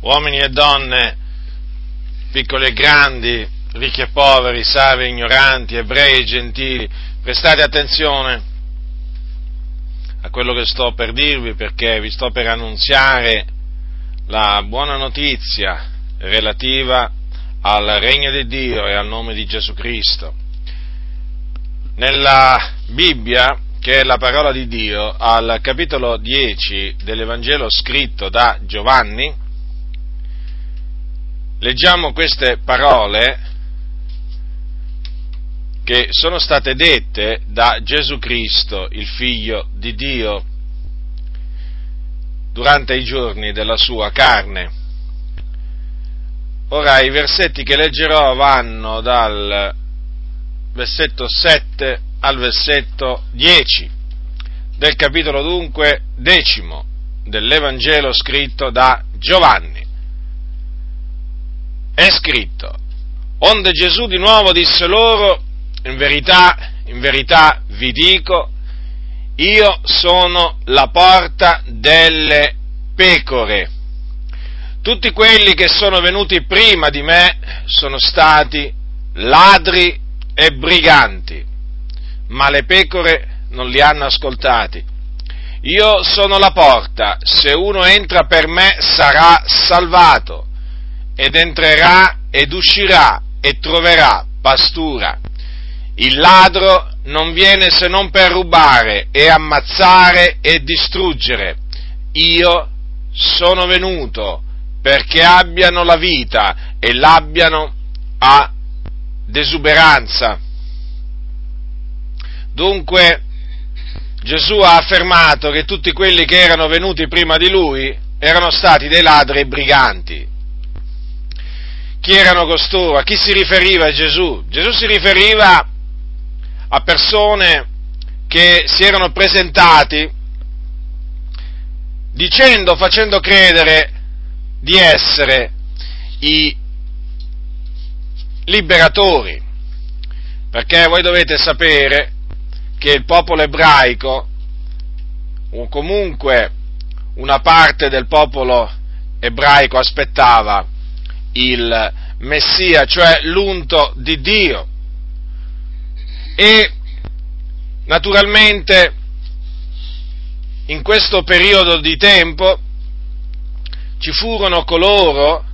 uomini e donne, piccoli e grandi, ricchi e poveri, savi e ignoranti, ebrei e gentili, prestate attenzione a quello che sto per dirvi perché vi sto per annunziare la buona notizia relativa al regno di Dio e al nome di Gesù Cristo. Nella Bibbia, che è la parola di Dio, al capitolo 10 dell'Evangelo scritto da Giovanni, leggiamo queste parole che sono state dette da Gesù Cristo, il figlio di Dio, durante i giorni della sua carne. Ora i versetti che leggerò vanno dal versetto 7 al versetto 10 del capitolo dunque decimo dell'Evangelo scritto da Giovanni. È scritto, onde Gesù di nuovo disse loro, in verità, in verità vi dico, io sono la porta delle pecore. Tutti quelli che sono venuti prima di me sono stati ladri e briganti, ma le pecore non li hanno ascoltati. Io sono la porta, se uno entra per me sarà salvato, ed entrerà ed uscirà e troverà pastura. Il ladro non viene se non per rubare e ammazzare e distruggere. Io sono venuto perché abbiano la vita e l'abbiano a desuberanza. Dunque Gesù ha affermato che tutti quelli che erano venuti prima di lui erano stati dei ladri e briganti. Chi erano costoro? A chi si riferiva Gesù? Gesù si riferiva a persone che si erano presentati dicendo, facendo credere di essere i liberatori, perché voi dovete sapere che il popolo ebraico, o comunque una parte del popolo ebraico aspettava il Messia, cioè l'unto di Dio. E naturalmente in questo periodo di tempo ci furono coloro,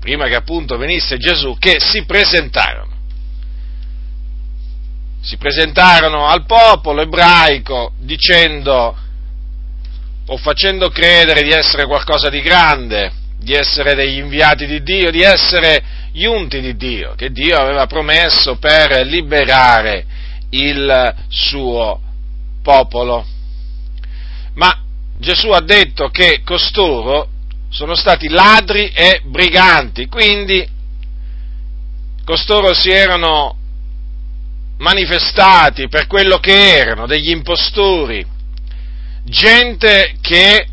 prima che appunto venisse Gesù, che si presentarono. Si presentarono al popolo ebraico dicendo o facendo credere di essere qualcosa di grande, di essere degli inviati di Dio, di essere gli unti di Dio, che Dio aveva promesso per liberare il suo popolo. Ma Gesù ha detto che costoro sono stati ladri e briganti, quindi costoro si erano manifestati per quello che erano, degli impostori, gente che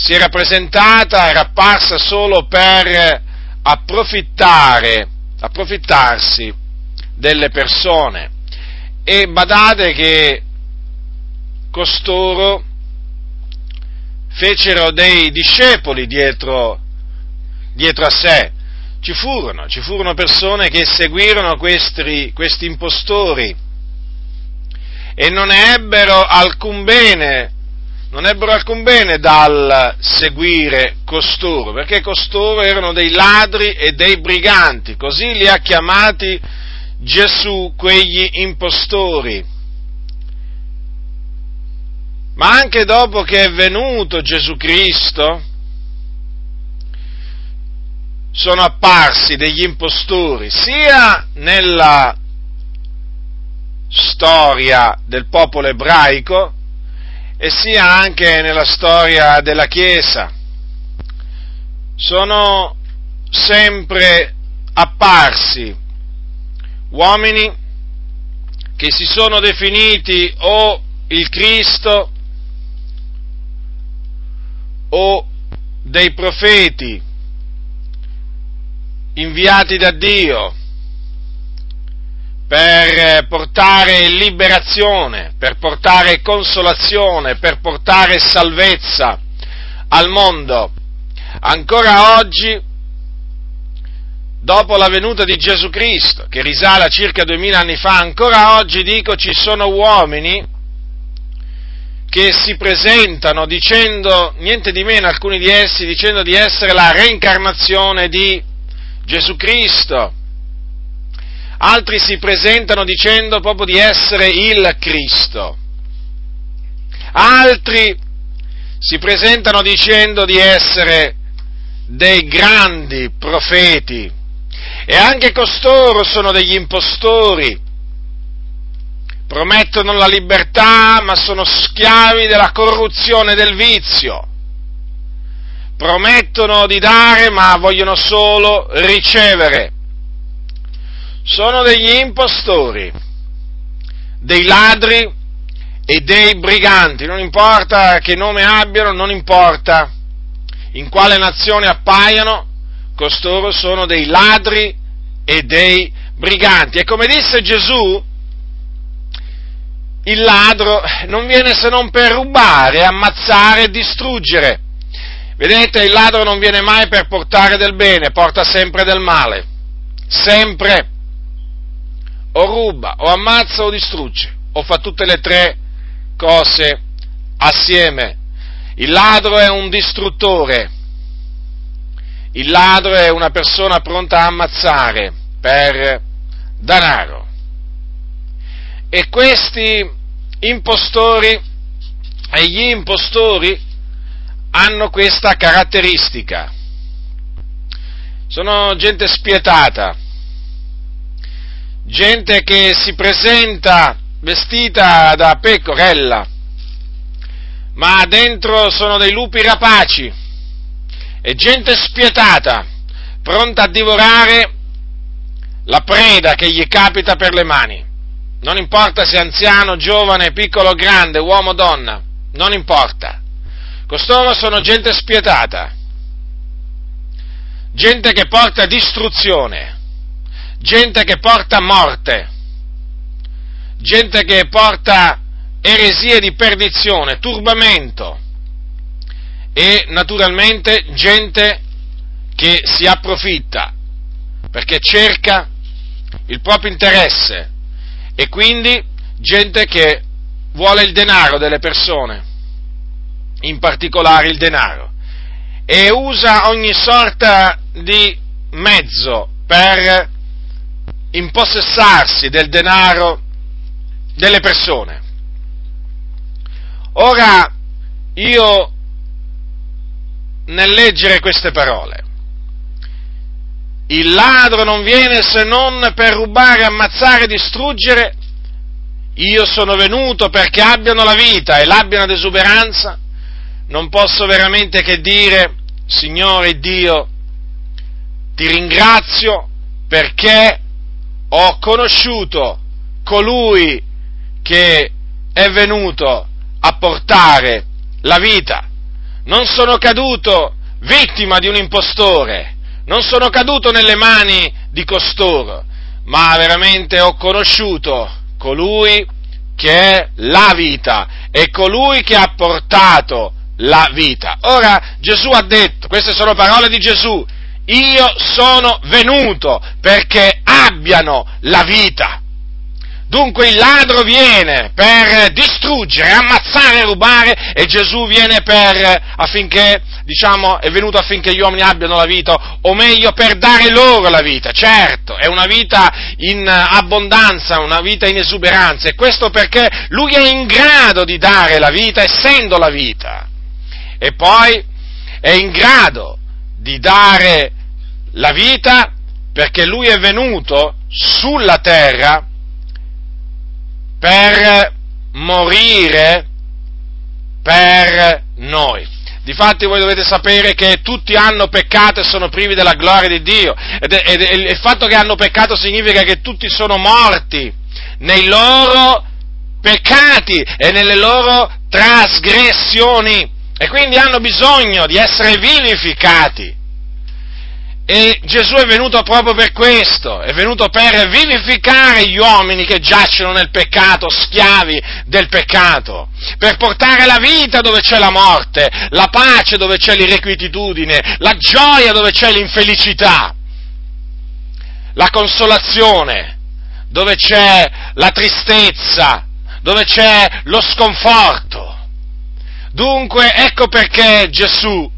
si era presentata, era apparsa solo per approfittare, approfittarsi delle persone. E badate che costoro fecero dei discepoli dietro, dietro a sé. Ci furono, ci furono persone che seguirono questi, questi impostori e non ebbero alcun bene non ebbero alcun bene dal seguire costoro, perché costoro erano dei ladri e dei briganti, così li ha chiamati Gesù quegli impostori. Ma anche dopo che è venuto Gesù Cristo, sono apparsi degli impostori, sia nella storia del popolo ebraico, e sia anche nella storia della Chiesa. Sono sempre apparsi uomini che si sono definiti o il Cristo o dei profeti inviati da Dio per portare liberazione, per portare consolazione, per portare salvezza al mondo. Ancora oggi, dopo la venuta di Gesù Cristo, che risale a circa duemila anni fa, ancora oggi dico ci sono uomini che si presentano dicendo, niente di meno alcuni di essi, dicendo di essere la reincarnazione di Gesù Cristo. Altri si presentano dicendo proprio di essere il Cristo. Altri si presentano dicendo di essere dei grandi profeti. E anche costoro sono degli impostori. Promettono la libertà, ma sono schiavi della corruzione e del vizio promettono di dare ma vogliono solo ricevere. Sono degli impostori, dei ladri e dei briganti, non importa che nome abbiano, non importa in quale nazione appaiano, costoro sono dei ladri e dei briganti. E come disse Gesù, il ladro non viene se non per rubare, ammazzare e distruggere. Vedete, il ladro non viene mai per portare del bene, porta sempre del male. Sempre. O ruba, o ammazza, o distrugge, o fa tutte le tre cose assieme. Il ladro è un distruttore. Il ladro è una persona pronta a ammazzare per danaro. E questi impostori e gli impostori hanno questa caratteristica. Sono gente spietata, gente che si presenta vestita da pecorella, ma dentro sono dei lupi rapaci, e gente spietata, pronta a divorare la preda che gli capita per le mani. Non importa se anziano, giovane, piccolo grande, uomo donna, non importa. Costoro sono gente spietata, gente che porta distruzione, gente che porta morte, gente che porta eresie di perdizione, turbamento. E naturalmente gente che si approfitta perché cerca il proprio interesse. E quindi gente che vuole il denaro delle persone in particolare il denaro, e usa ogni sorta di mezzo per impossessarsi del denaro delle persone. Ora, io nel leggere queste parole, il ladro non viene se non per rubare, ammazzare, distruggere, io sono venuto perché abbiano la vita e l'abbiano ad esuberanza non posso veramente che dire, Signore Dio, ti ringrazio perché ho conosciuto colui che è venuto a portare la vita. Non sono caduto vittima di un impostore, non sono caduto nelle mani di costoro, ma veramente ho conosciuto colui che è la vita e colui che ha portato la vita. Ora Gesù ha detto, queste sono parole di Gesù, io sono venuto perché abbiano la vita. Dunque il ladro viene per distruggere, ammazzare, rubare e Gesù viene per affinché, diciamo, è venuto affinché gli uomini abbiano la vita, o meglio per dare loro la vita. Certo, è una vita in abbondanza, una vita in esuberanza e questo perché lui è in grado di dare la vita essendo la vita e poi è in grado di dare la vita perché lui è venuto sulla terra per morire per noi. Difatti voi dovete sapere che tutti hanno peccato e sono privi della gloria di Dio. Ed, ed, ed il fatto che hanno peccato significa che tutti sono morti nei loro peccati e nelle loro trasgressioni e quindi hanno bisogno di essere vivificati. E Gesù è venuto proprio per questo, è venuto per vivificare gli uomini che giacciono nel peccato, schiavi del peccato, per portare la vita dove c'è la morte, la pace dove c'è l'irrequietudine, la gioia dove c'è l'infelicità, la consolazione dove c'è la tristezza, dove c'è lo sconforto. Dunque ecco perché Gesù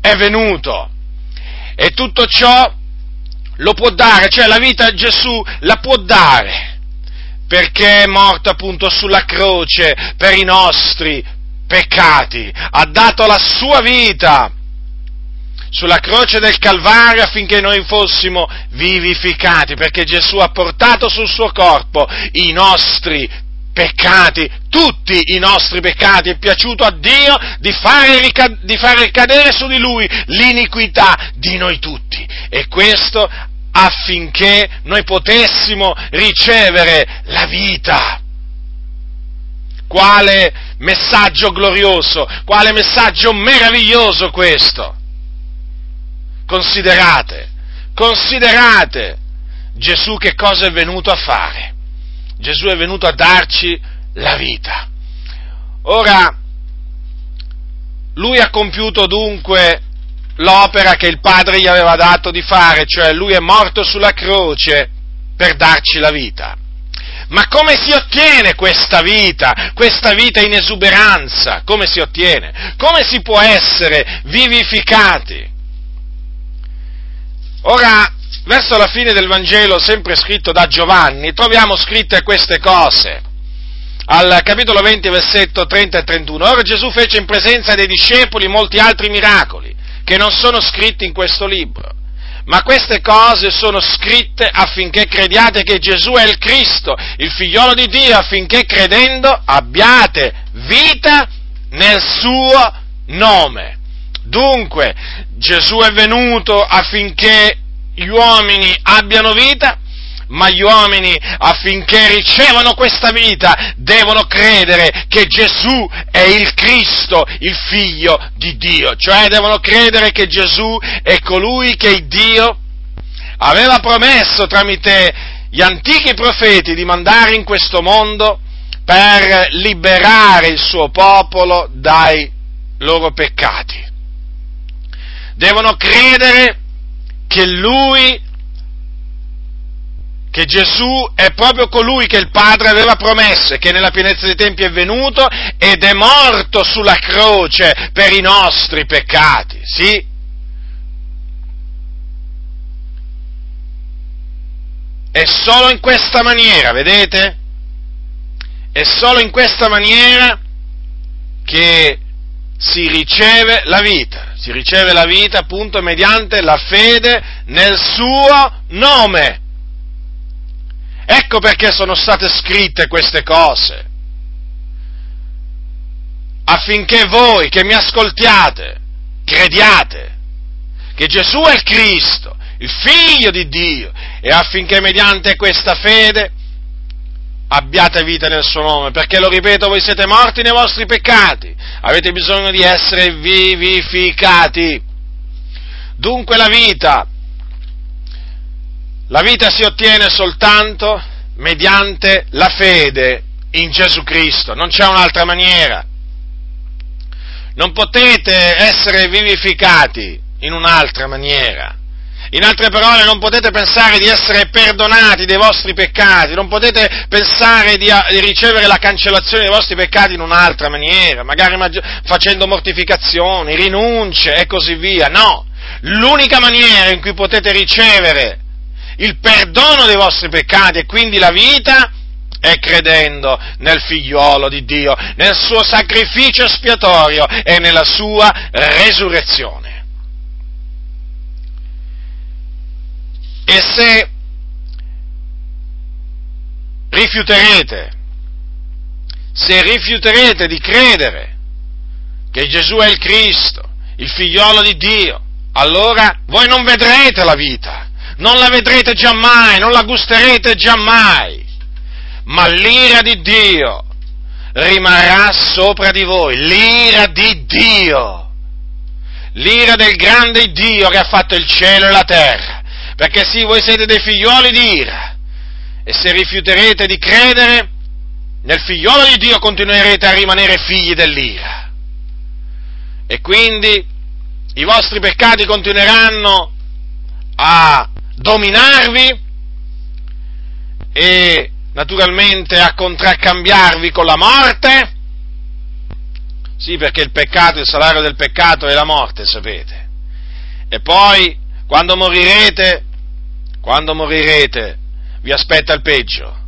è venuto. E tutto ciò lo può dare, cioè la vita Gesù la può dare, perché è morto appunto sulla croce per i nostri peccati, ha dato la sua vita sulla croce del Calvario affinché noi fossimo vivificati, perché Gesù ha portato sul suo corpo i nostri peccati, tutti i nostri peccati, è piaciuto a Dio di fare, di fare ricadere su di Lui l'iniquità di noi tutti. E questo affinché noi potessimo ricevere la vita. Quale messaggio glorioso, quale messaggio meraviglioso questo. Considerate, considerate Gesù che cosa è venuto a fare Gesù è venuto a darci la vita. Ora, lui ha compiuto dunque l'opera che il Padre gli aveva dato di fare, cioè lui è morto sulla croce per darci la vita. Ma come si ottiene questa vita, questa vita in esuberanza? Come si ottiene? Come si può essere vivificati? Ora, verso la fine del Vangelo, sempre scritto da Giovanni, troviamo scritte queste cose. Al capitolo 20, versetto 30 e 31. Ora Gesù fece in presenza dei discepoli molti altri miracoli che non sono scritti in questo libro. Ma queste cose sono scritte affinché crediate che Gesù è il Cristo, il figliolo di Dio, affinché credendo abbiate vita nel suo nome. Dunque, Gesù è venuto affinché gli uomini abbiano vita, ma gli uomini affinché ricevano questa vita devono credere che Gesù è il Cristo, il figlio di Dio, cioè devono credere che Gesù è colui che Dio aveva promesso tramite gli antichi profeti di mandare in questo mondo per liberare il suo popolo dai loro peccati. Devono credere che lui, che Gesù è proprio colui che il Padre aveva promesso che nella pienezza dei tempi è venuto ed è morto sulla croce per i nostri peccati, sì? È solo in questa maniera, vedete? È solo in questa maniera che si riceve la vita si riceve la vita appunto mediante la fede nel suo nome. Ecco perché sono state scritte queste cose. Affinché voi che mi ascoltiate, crediate che Gesù è il Cristo, il Figlio di Dio, e affinché mediante questa fede abbiate vita nel suo nome, perché lo ripeto, voi siete morti nei vostri peccati, avete bisogno di essere vivificati. Dunque la vita, la vita si ottiene soltanto mediante la fede in Gesù Cristo, non c'è un'altra maniera. Non potete essere vivificati in un'altra maniera. In altre parole, non potete pensare di essere perdonati dei vostri peccati, non potete pensare di, di ricevere la cancellazione dei vostri peccati in un'altra maniera, magari facendo mortificazioni, rinunce e così via. No, l'unica maniera in cui potete ricevere il perdono dei vostri peccati e quindi la vita è credendo nel figliuolo di Dio, nel suo sacrificio espiatorio e nella sua resurrezione. E se rifiuterete, se rifiuterete di credere che Gesù è il Cristo, il figliolo di Dio, allora voi non vedrete la vita, non la vedrete giammai, non la gusterete giammai, ma l'ira di Dio rimarrà sopra di voi, l'ira di Dio. L'ira del grande Dio che ha fatto il cielo e la terra, perché sì, voi siete dei figlioli di ira, e se rifiuterete di credere nel figliolo di Dio continuerete a rimanere figli dell'ira. E quindi i vostri peccati continueranno a dominarvi e naturalmente a contraccambiarvi con la morte. Sì, perché il peccato, il salario del peccato è la morte, sapete. E poi, quando morirete, quando morirete, vi aspetta il peggio.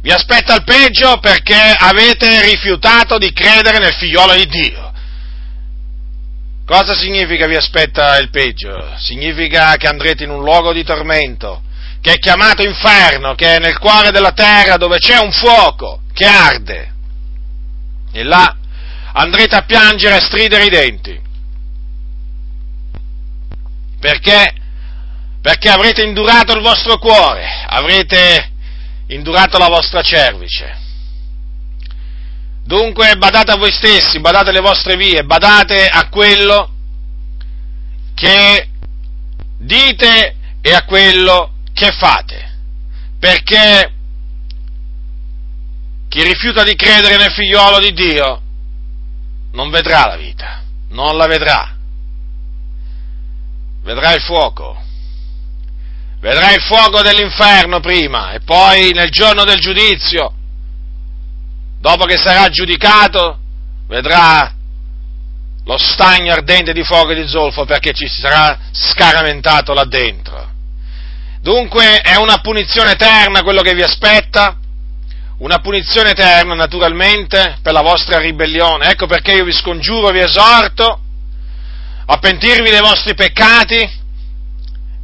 Vi aspetta il peggio perché avete rifiutato di credere nel figliolo di Dio. Cosa significa vi aspetta il peggio? Significa che andrete in un luogo di tormento, che è chiamato inferno, che è nel cuore della terra dove c'è un fuoco che arde. E là andrete a piangere e a stridere i denti. Perché? Perché avrete indurato il vostro cuore, avrete indurato la vostra cervice. Dunque badate a voi stessi, badate alle vostre vie, badate a quello che dite e a quello che fate. Perché chi rifiuta di credere nel figliolo di Dio non vedrà la vita, non la vedrà. Vedrà il fuoco. Vedrà il fuoco dell'inferno prima e poi nel giorno del giudizio dopo che sarà giudicato, vedrà lo stagno ardente di fuoco e di zolfo perché ci sarà scaramentato là dentro. Dunque è una punizione eterna quello che vi aspetta, una punizione eterna naturalmente per la vostra ribellione. Ecco perché io vi scongiuro, vi esorto a pentirvi dei vostri peccati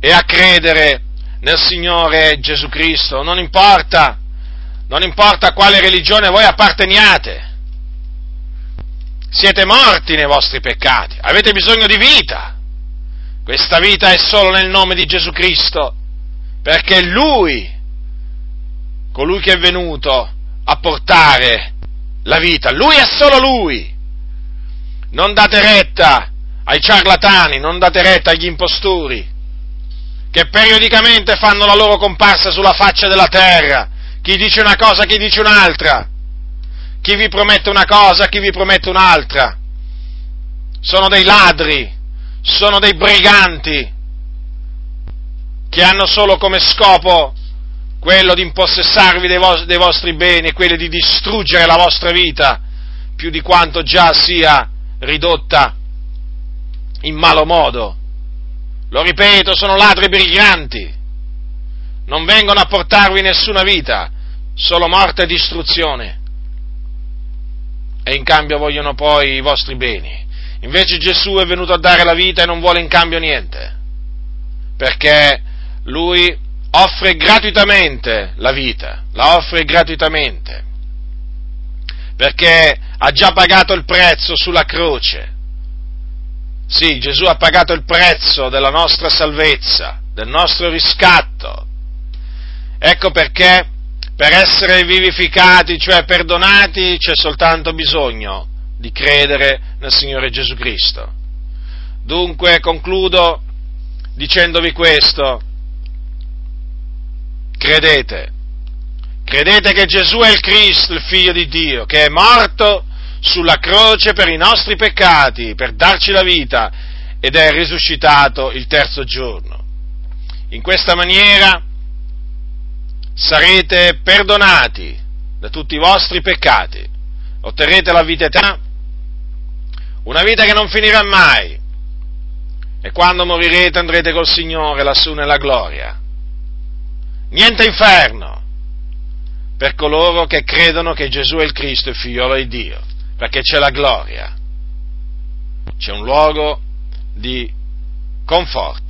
e a credere nel Signore Gesù Cristo. Non importa non importa a quale religione voi apparteniate, siete morti nei vostri peccati, avete bisogno di vita. Questa vita è solo nel nome di Gesù Cristo, perché è Lui, colui che è venuto a portare la vita, Lui è solo Lui. Non date retta ai ciarlatani, non date retta agli impostori, che periodicamente fanno la loro comparsa sulla faccia della terra chi dice una cosa, chi dice un'altra, chi vi promette una cosa, chi vi promette un'altra. Sono dei ladri, sono dei briganti che hanno solo come scopo quello di impossessarvi dei, vo- dei vostri beni quello di distruggere la vostra vita più di quanto già sia ridotta in malo modo. Lo ripeto, sono ladri briganti non vengono a portarvi nessuna vita, solo morte e distruzione. E in cambio vogliono poi i vostri beni. Invece Gesù è venuto a dare la vita e non vuole in cambio niente, perché lui offre gratuitamente la vita, la offre gratuitamente, perché ha già pagato il prezzo sulla croce. Sì, Gesù ha pagato il prezzo della nostra salvezza, del nostro riscatto, Ecco perché per essere vivificati, cioè perdonati, c'è soltanto bisogno di credere nel Signore Gesù Cristo. Dunque concludo dicendovi questo, credete, credete che Gesù è il Cristo, il Figlio di Dio, che è morto sulla croce per i nostri peccati, per darci la vita ed è risuscitato il terzo giorno. In questa maniera sarete perdonati da tutti i vostri peccati, otterrete la vita eterna, una vita che non finirà mai, e quando morirete andrete col Signore lassù nella gloria. Niente inferno per coloro che credono che Gesù è il Cristo, il figliolo di Dio, perché c'è la gloria, c'è un luogo di conforto